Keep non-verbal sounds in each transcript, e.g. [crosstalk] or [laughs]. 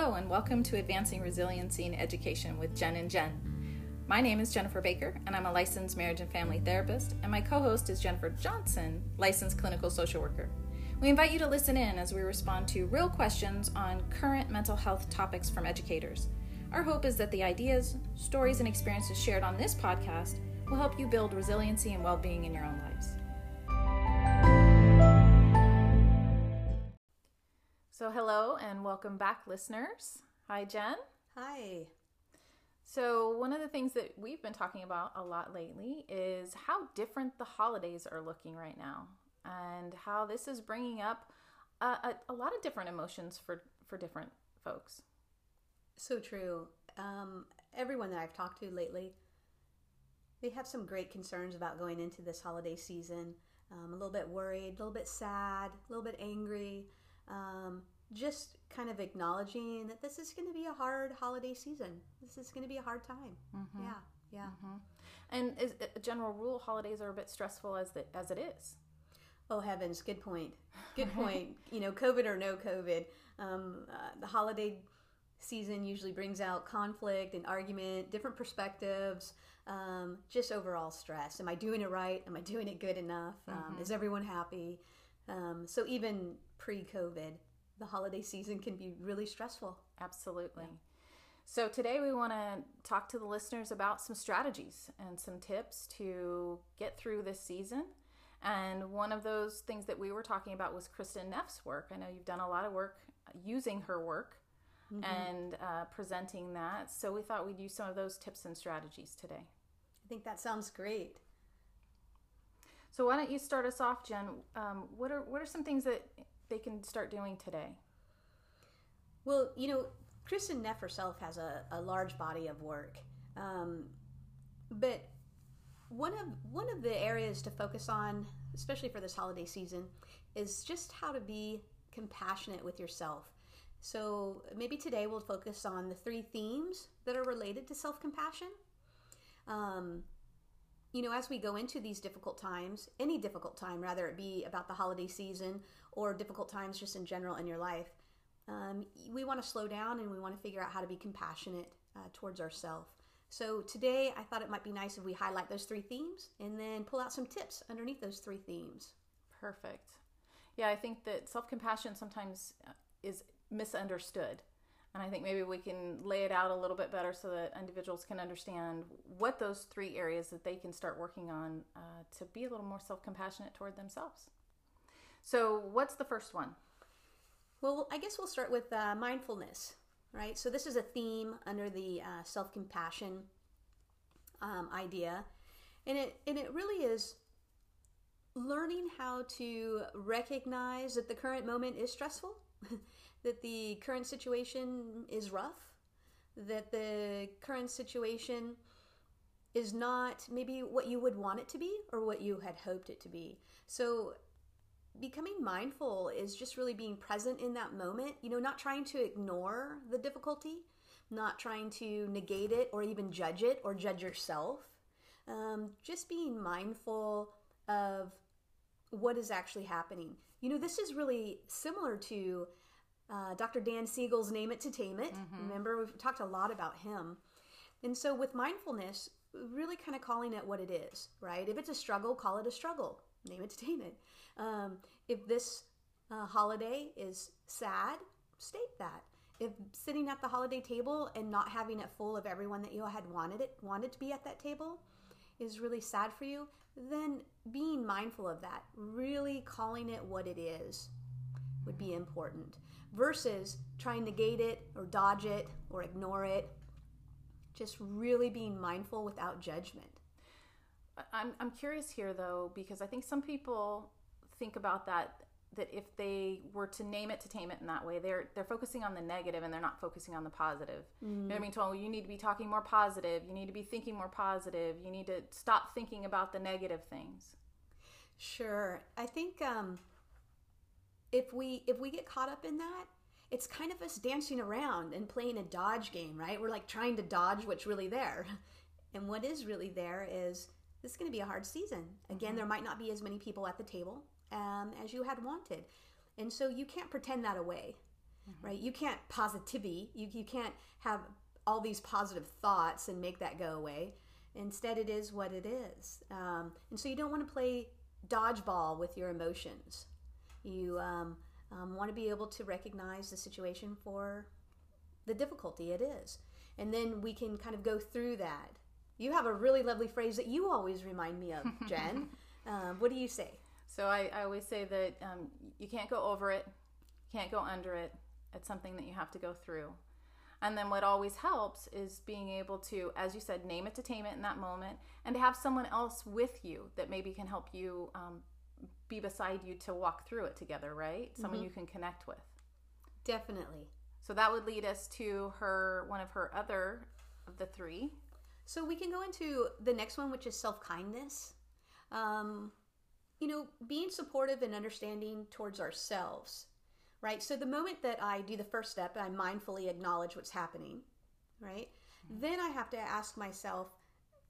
Hello, and welcome to Advancing Resiliency in Education with Jen and Jen. My name is Jennifer Baker, and I'm a licensed marriage and family therapist, and my co host is Jennifer Johnson, licensed clinical social worker. We invite you to listen in as we respond to real questions on current mental health topics from educators. Our hope is that the ideas, stories, and experiences shared on this podcast will help you build resiliency and well being in your own lives. So, hello and welcome back, listeners. Hi, Jen. Hi. So, one of the things that we've been talking about a lot lately is how different the holidays are looking right now, and how this is bringing up a, a, a lot of different emotions for, for different folks. So true. Um, everyone that I've talked to lately, they have some great concerns about going into this holiday season. Um, a little bit worried, a little bit sad, a little bit angry um, just kind of acknowledging that this is going to be a hard holiday season. This is going to be a hard time. Mm-hmm. Yeah, yeah. Mm-hmm. And as a general rule, holidays are a bit stressful as the, as it is. Oh heavens! Good point. Good [laughs] point. you know, COVID or no COVID, um, uh, the holiday season usually brings out conflict and argument, different perspectives, um, just overall stress. Am I doing it right? Am I doing it good enough? Um, mm-hmm. Is everyone happy? Um, so even pre-COVID, the holiday season can be really stressful. Absolutely. Yeah. So today we want to talk to the listeners about some strategies and some tips to get through this season. And one of those things that we were talking about was Kristin Neff's work. I know you've done a lot of work using her work mm-hmm. and uh, presenting that. So we thought we'd use some of those tips and strategies today. I think that sounds great. So why don't you start us off, Jen? Um, what are what are some things that they can start doing today? Well, you know, Kristin Neff herself has a, a large body of work, um, but one of one of the areas to focus on, especially for this holiday season, is just how to be compassionate with yourself. So maybe today we'll focus on the three themes that are related to self compassion. Um, you know, as we go into these difficult times, any difficult time, rather it be about the holiday season or difficult times just in general in your life, um, we want to slow down and we want to figure out how to be compassionate uh, towards ourselves. So today, I thought it might be nice if we highlight those three themes and then pull out some tips underneath those three themes. Perfect. Yeah, I think that self compassion sometimes uh, is misunderstood. And I think maybe we can lay it out a little bit better so that individuals can understand what those three areas that they can start working on uh, to be a little more self compassionate toward themselves. So, what's the first one? Well, I guess we'll start with uh, mindfulness, right? So, this is a theme under the uh, self compassion um, idea. And it, and it really is learning how to recognize that the current moment is stressful [laughs] that the current situation is rough, that the current situation is not maybe what you would want it to be or what you had hoped it to be. So, becoming mindful is just really being present in that moment, you know, not trying to ignore the difficulty, not trying to negate it or even judge it or judge yourself. Um, just being mindful of what is actually happening. You know, this is really similar to uh, Dr. Dan Siegel's Name It to Tame It. Mm-hmm. Remember, we've talked a lot about him. And so with mindfulness, really kind of calling it what it is, right? If it's a struggle, call it a struggle. Name it to tame it. Um, if this uh, holiday is sad, state that. If sitting at the holiday table and not having it full of everyone that you had wanted it wanted to be at that table is really sad for you, then being mindful of that, really calling it what it is, would be important versus trying to negate it or dodge it or ignore it. Just really being mindful without judgment. I'm, I'm curious here though, because I think some people think about that that if they were to name it to tame it in that way, they're they're focusing on the negative and they're not focusing on the positive. Mm. You're being told, well, you need to be talking more positive, you need to be thinking more positive, you need to stop thinking about the negative things. Sure, I think um, if we if we get caught up in that it's kind of us dancing around and playing a dodge game right we're like trying to dodge what's really there [laughs] and what is really there is this is going to be a hard season again mm-hmm. there might not be as many people at the table um, as you had wanted and so you can't pretend that away right? You can't positivity, you, you can't have all these positive thoughts and make that go away. Instead, it is what it is. Um, and so you don't want to play dodgeball with your emotions. You um, um, want to be able to recognize the situation for the difficulty it is. And then we can kind of go through that. You have a really lovely phrase that you always remind me of, [laughs] Jen. um, what do you say? So I, I always say that um, you can't go over it, can't go under it. It's something that you have to go through. And then what always helps is being able to, as you said, name it to tame it in that moment and to have someone else with you that maybe can help you um, be beside you to walk through it together, right? Someone mm-hmm. you can connect with. Definitely. So that would lead us to her, one of her other of the three. So we can go into the next one, which is self kindness. Um, you know, being supportive and understanding towards ourselves right? So the moment that I do the first step, I mindfully acknowledge what's happening, right? Mm-hmm. Then I have to ask myself,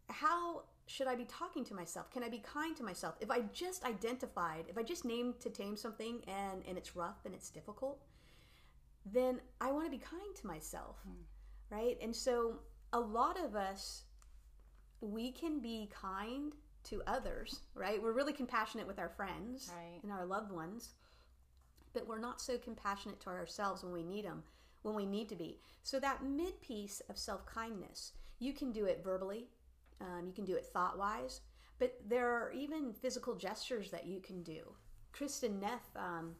how should I be talking to myself? Can I be kind to myself? If I just identified, if I just named to tame something and, and it's rough and it's difficult, then I want to be kind to myself, mm. right? And so a lot of us, we can be kind to others, right? We're really compassionate with our friends right. and our loved ones but we're not so compassionate to ourselves when we need them, when we need to be. So that mid piece of self kindness, you can do it verbally, um, you can do it thought wise, but there are even physical gestures that you can do. Kristin Neff, um,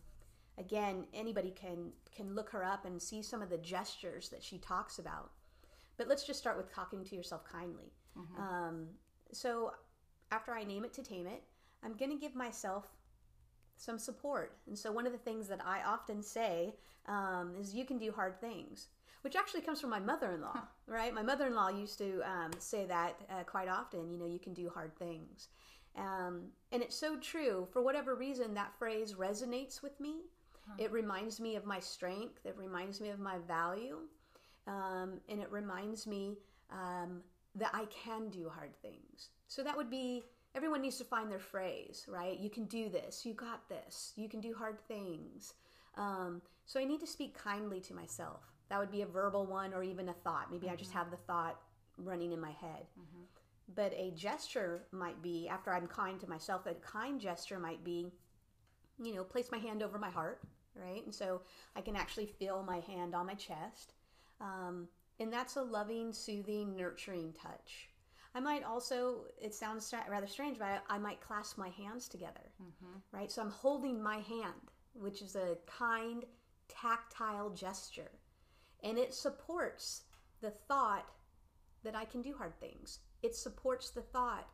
again, anybody can can look her up and see some of the gestures that she talks about. But let's just start with talking to yourself kindly. Mm-hmm. Um, so after I name it to tame it, I'm going to give myself some support. And so, one of the things that I often say um, is, You can do hard things, which actually comes from my mother in law, right? My mother in law used to um, say that uh, quite often, you know, you can do hard things. Um, and it's so true. For whatever reason, that phrase resonates with me. Huh. It reminds me of my strength, it reminds me of my value, um, and it reminds me um, that I can do hard things. So, that would be everyone needs to find their phrase, right? You can do this. You got this. You can do hard things. Um, so I need to speak kindly to myself. That would be a verbal one or even a thought. Maybe mm-hmm. I just mm-hmm. have the thought running in my head. Mm-hmm. But a gesture might be, after I'm kind to myself, a kind gesture might be, you know, place my hand over my heart, right? And so I can actually feel my hand on my chest. Um, and that's a loving, soothing, nurturing touch. I might also, it sounds rather strange, but I, I might clasp my hands together, mm-hmm. right? So I'm holding my hand, which is a kind, tactile gesture. And it supports the thought that I can do hard things. It supports the thought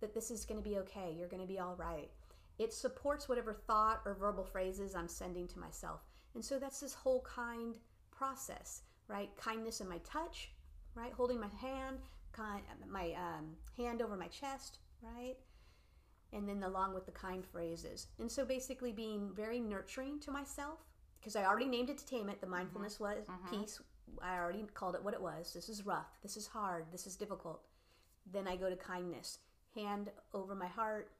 that this is going to be okay, you're going to be all right. It supports whatever thought or verbal phrases I'm sending to myself. And so that's this whole kind process, right? Kindness in my touch, right? Holding my hand, kind my um, hand over my chest, right? And then along with the kind phrases. And so basically being very nurturing to myself because I already named it to tame it. The mindfulness mm-hmm. was mm-hmm. piece. I already called it what it was. This is rough. This is hard. This is difficult. Then I go to kindness. Hand over my heart.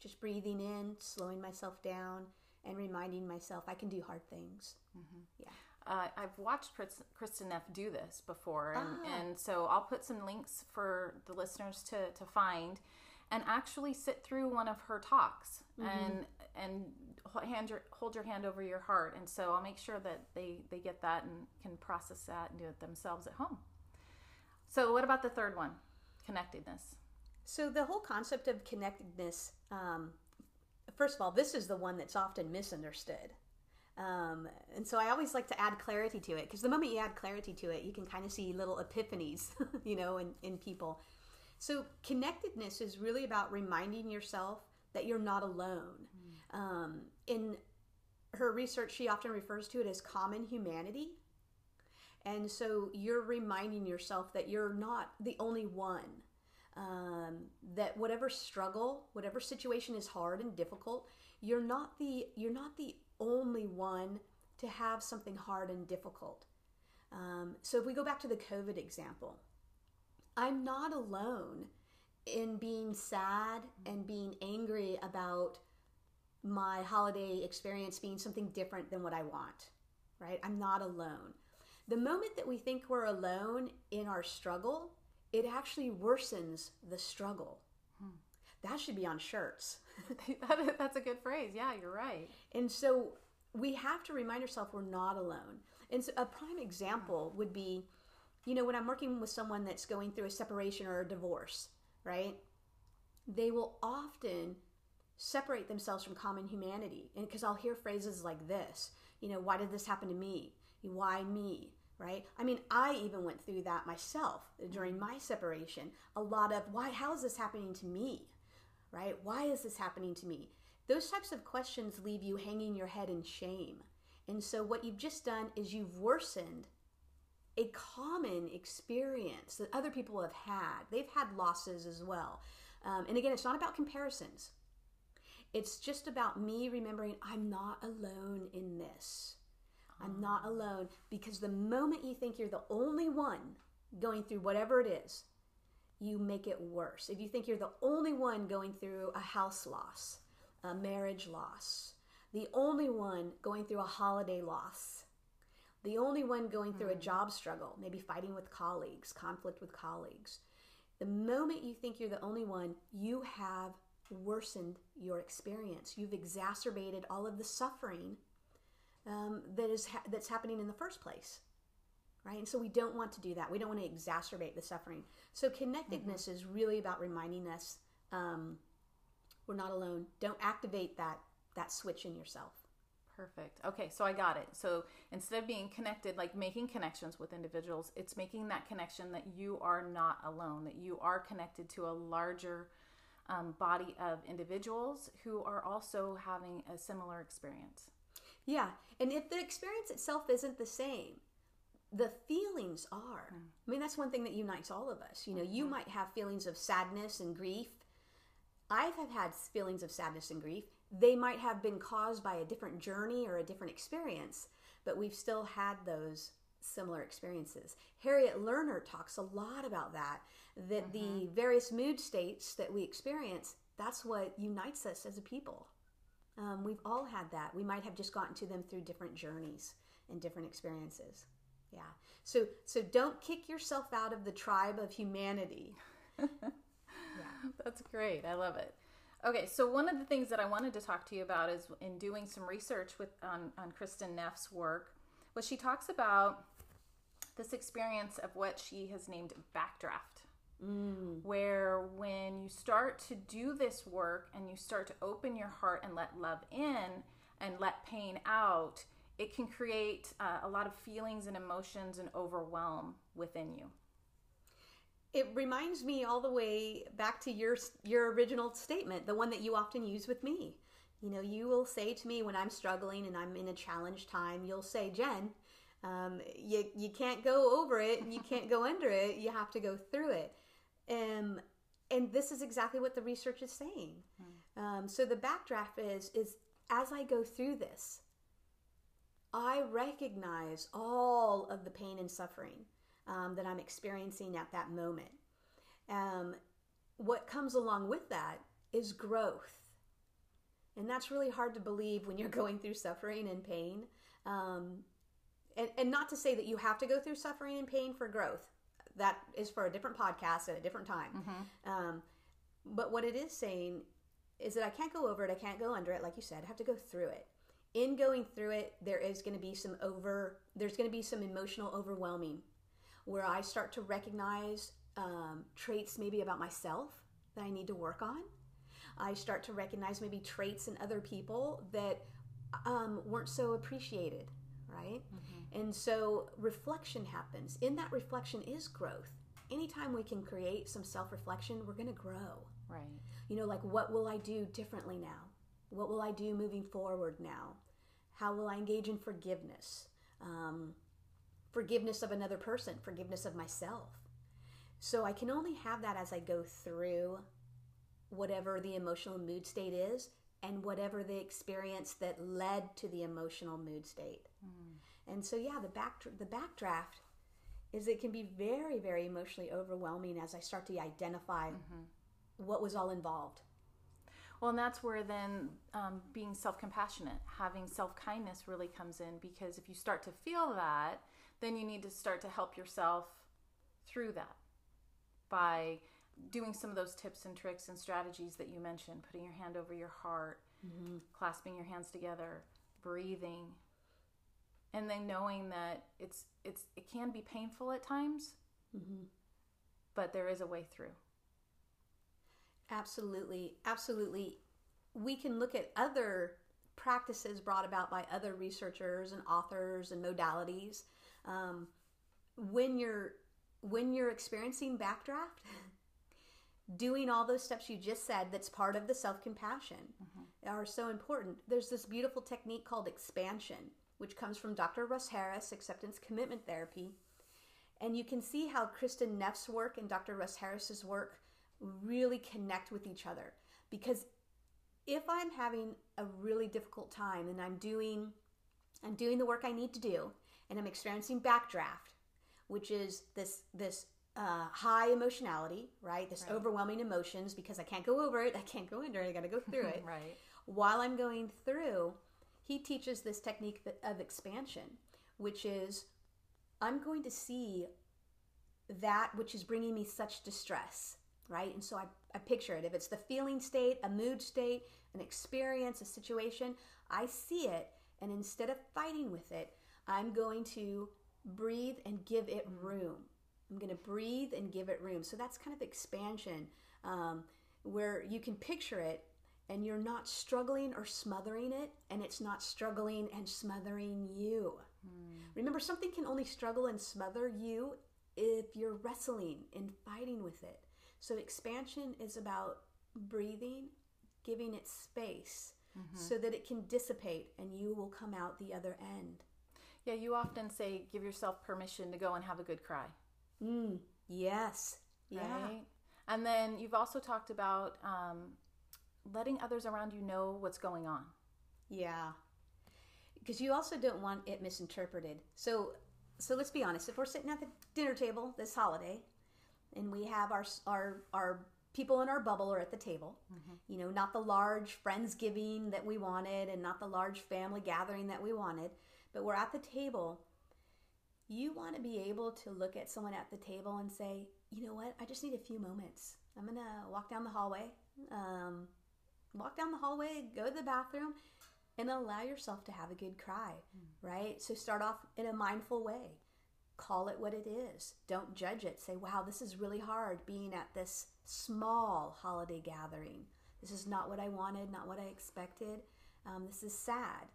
Just breathing in, slowing myself down, and reminding myself I can do hard things. Mm-hmm. Yeah uh, I've watched Kristin Neff do this before, and, ah. and so I'll put some links for the listeners to, to find, and actually sit through one of her talks mm-hmm. and and hand your, hold your hand over your heart, and so I'll make sure that they they get that and can process that and do it themselves at home. So, what about the third one, connectedness? So the whole concept of connectedness. Um, first of all, this is the one that's often misunderstood. Um, and so I always like to add clarity to it because the moment you add clarity to it, you can kind of see little epiphanies, [laughs] you know, in, in people. So connectedness is really about reminding yourself that you're not alone. Mm. Um, in her research, she often refers to it as common humanity. And so you're reminding yourself that you're not the only one. Um, that whatever struggle, whatever situation is hard and difficult, you're not the you're not the only one to have something hard and difficult. Um, so if we go back to the COVID example, I'm not alone in being sad and being angry about my holiday experience being something different than what I want. right? I'm not alone. The moment that we think we're alone in our struggle, it actually worsens the struggle. Hmm. That should be on shirts. [laughs] that's a good phrase. Yeah, you're right. And so we have to remind ourselves we're not alone. And so a prime example hmm. would be, you know, when I'm working with someone that's going through a separation or a divorce, right? They will often separate themselves from common humanity. And because I'll hear phrases like this, you know, why did this happen to me? Why me? Right? I mean, I even went through that myself during my separation. A lot of why, how is this happening to me? right? Why is this happening to me? Those types of questions leave you hanging your head in shame. And so, what you've just done is you've worsened a common experience that other people have had. They've had losses as well. Um, and again, it's not about comparisons, it's just about me remembering I'm not alone in this. I'm not alone because the moment you think you're the only one going through whatever it is, you make it worse. If you think you're the only one going through a house loss, a marriage loss, the only one going through a holiday loss, the only one going through a hmm. job struggle, maybe fighting with colleagues, conflict with colleagues, the moment you think you're the only one, you have worsened your experience. You've exacerbated all of the suffering um, that is ha- that's happening in the first place right? And so we don't want to do that. We don't want to exacerbate the suffering. So connectedness mm-hmm. is really about reminding us um, we're not alone. Don't activate that that switch in yourself. Perfect. Okay, so I got it. So instead of being connected, like making connections with individuals, it's making that connection that you are not alone, that you are connected to a larger um, body of individuals who are also having a similar experience. Yeah, and if the experience itself isn't the same, the feelings are. Mm. I mean, that's one thing that unites all of us. You know, mm-hmm. you might have feelings of sadness and grief. I've had feelings of sadness and grief. They might have been caused by a different journey or a different experience, but we've still had those similar experiences. Harriet Lerner talks a lot about that, that mm-hmm. the various mood states that we experience, that's what unites us as a people. Um, we've all had that. We might have just gotten to them through different journeys and different experiences. Yeah. So so don't kick yourself out of the tribe of humanity. [laughs] yeah. That's great. I love it. Okay, so one of the things that I wanted to talk to you about is in doing some research with on, on Kristin Neff's work, was she talks about this experience of what she has named backdraft. Mm. Where when you start to do this work and you start to open your heart and let love in and let pain out, it can create uh, a lot of feelings and emotions and overwhelm within you. It reminds me all the way back to your your original statement, the one that you often use with me. You know, you will say to me when I'm struggling and I'm in a challenge time, you'll say, "Jen, um, you you can't go over it and you can't go under it. You have to go through it." Um, and this is exactly what the research is saying. Mm. Um, so the backdraft is is as I go through this, I recognize all of the pain and suffering um, that I'm experiencing at that moment. Um, what comes along with that is growth. And that's really hard to believe when you're [laughs] going through suffering and pain. Um, and, and not to say that you have to go through suffering and pain for growth. That is for a different podcast at a different time. Mm-hmm. Um, but what it is saying is that I can't go over it, I can't go under it, like you said, I have to go through it in going through it, there is going to be some over, there's going to be some emotional overwhelming where I start to recognize um, traits maybe about myself that I need to work on. I start to recognize maybe traits in other people that um, weren't so appreciated, right? Mm-hmm. And so reflection happens. In that reflection is growth. Anytime we can create some self reflection, we're going to grow. Right. You know, like what will I do differently now? What will I do moving forward now? How will I engage in forgiveness? Um, forgiveness of another person, forgiveness of myself. So I can only have that as I go through whatever the emotional mood state is and whatever the experience that led to the emotional mood state. Mm. And so yeah, the back the backdraft is it can be very very emotionally overwhelming as I start to identify mm-hmm. what was all involved. Well, and that's where then um, being self compassionate, having self kindness really comes in because if you start to feel that, then you need to start to help yourself through that by doing some of those tips and tricks and strategies that you mentioned putting your hand over your heart, mm-hmm. clasping your hands together, breathing. And then knowing that it's it's it can be painful at times, mm-hmm. but there is a way through. Absolutely, absolutely. We can look at other practices brought about by other researchers and authors and modalities. Um, when you're when you're experiencing backdraft, [laughs] doing all those steps you just said that's part of the self-compassion mm-hmm. are so important. There's this beautiful technique called expansion, which comes from Dr. Russ Harris, acceptance commitment therapy. And you can see how Kristin Neff's work and Dr. Russ Harris's work really connect with each other. Because if I'm having a really difficult time and I'm doing I'm doing the work I need to do and I'm experiencing backdraft, which is this this uh, high emotionality, right? This right. overwhelming emotions because I can't go over it, I can't go under it, I got to go through [laughs] it. right. While I'm going through, he teaches this technique of expansion, which is I'm going to see that which is bringing me such distress right? And so I, I picture it. If it's the feeling state, a mood state, an experience, a situation, I see it. And instead of fighting with it, I'm going to breathe and give it room. I'm going to breathe and give it room. So that's kind of expansion um, where you can picture it and you're not struggling or smothering it, and it's not struggling and smothering you. Mm. Remember, something can only struggle and smother you if you're wrestling and fighting with it. So expansion is about breathing, giving it space mm-hmm. so that it can dissipate and you will come out the other end. Yeah, you often say give yourself permission to go and have a good cry. Mm, yes. Yeah. And then you've also talked about um, letting others around you know what's going on. Yeah. Because you also don't want it misinterpreted. So so let's be honest, if we're sitting at the dinner table this holiday and we have our our our people in our bubble are at the table. Mm-hmm. You know, not the large friendsgiving that we wanted and not the large family gathering that we wanted, but we're at the table. You want to be able to look at someone at the table and say, you know what? I just need a few moments. I'm gonna walk down the hallway, um, walk down the hallway, go to the bathroom, and allow yourself to have a good cry. Mm. Right. So start off in a mindful way call it what it is. Don't judge it. Say, wow, this is really hard being at this small holiday gathering. This is not what I wanted, not what I expected. Um, this is sad.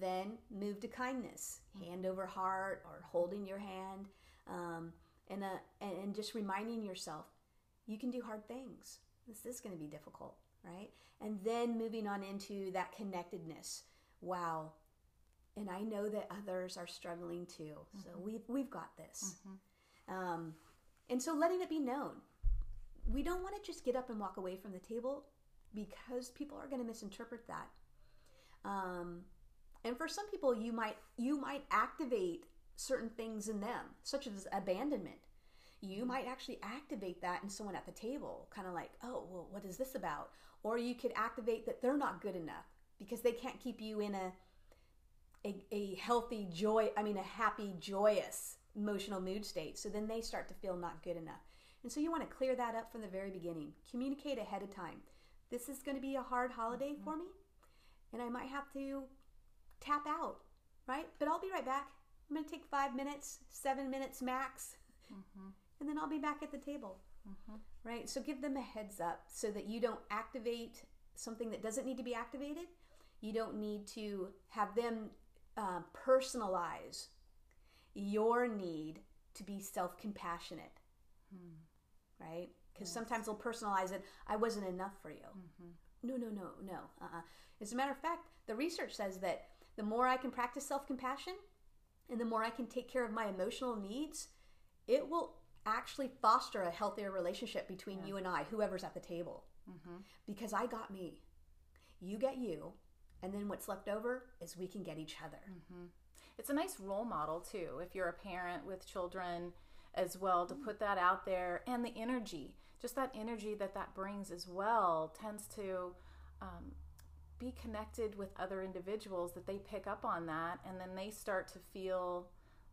Then move to kindness, hand over heart or holding your hand, um, and, uh, and just reminding yourself you can do hard things. This is going to be difficult, right? And then moving on into that connectedness. Wow, and I know that others are struggling too. Mm-hmm. So we've we've got this. Mm-hmm. Um, and so letting it be known, we don't want to just get up and walk away from the table because people are going to misinterpret that. Um, and for some people, you might you might activate certain things in them, such as abandonment. You mm-hmm. might actually activate that in someone at the table, kind of like, oh, well, what is this about? Or you could activate that they're not good enough because they can't keep you in a a, a healthy joy i mean a happy joyous emotional mood state. So then they start to feel not good enough. And so you want to clear that up from the very beginning. Communicate ahead of time. This is going to be a hard holiday mm-hmm. for me and i might have to tap out right? But i'll be right back. I'm going to take five minutes seven minutes max mm-hmm. and then i'll be back at the table mm-hmm. right so give them a heads up so that you don't activate something that doesn't need to be activated you don't need to have them uh, personalize your need to be self compassionate. Hmm. Right? Because yes. sometimes they'll personalize it, I wasn't enough for you. Mm-hmm. No, no, no, no. Uh-uh. As a matter of fact, the research says that the more I can practice self compassion and the more I can take care of my emotional needs, it will actually foster a healthier relationship between yeah. you and I, whoever's at the table. Mm-hmm. Because I got me, you get you, and then what's left over is we can get each other. Mm-hmm. It's a nice role model too, if you're a parent with children as well, to put that out there and the energy, just that energy that that brings as well, tends to um, be connected with other individuals that they pick up on that and then they start to feel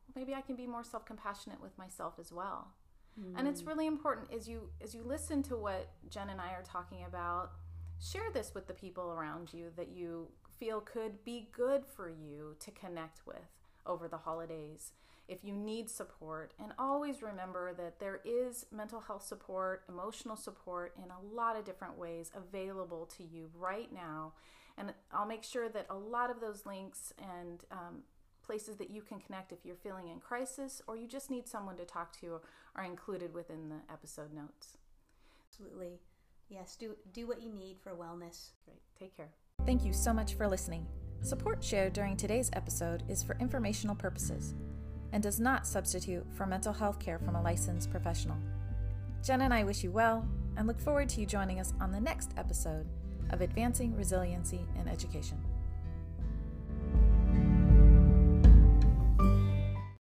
well, maybe I can be more self-compassionate with myself as well. Mm. And it's really important as you as you listen to what Jen and I are talking about, share this with the people around you that you feel could be good for you to connect with over the holidays if you need support. And always remember that there is mental health support, emotional support in a lot of different ways available to you right now. And I'll make sure that a lot of those links and um, places that you can connect if you're feeling in crisis or you just need someone to talk to are included within the episode notes. Absolutely. Yes, do do what you need for wellness. Great. Take care. Thank you so much for listening. Support shared during today's episode is for informational purposes and does not substitute for mental health care from a licensed professional. Jen and I wish you well and look forward to you joining us on the next episode of Advancing Resiliency in Education.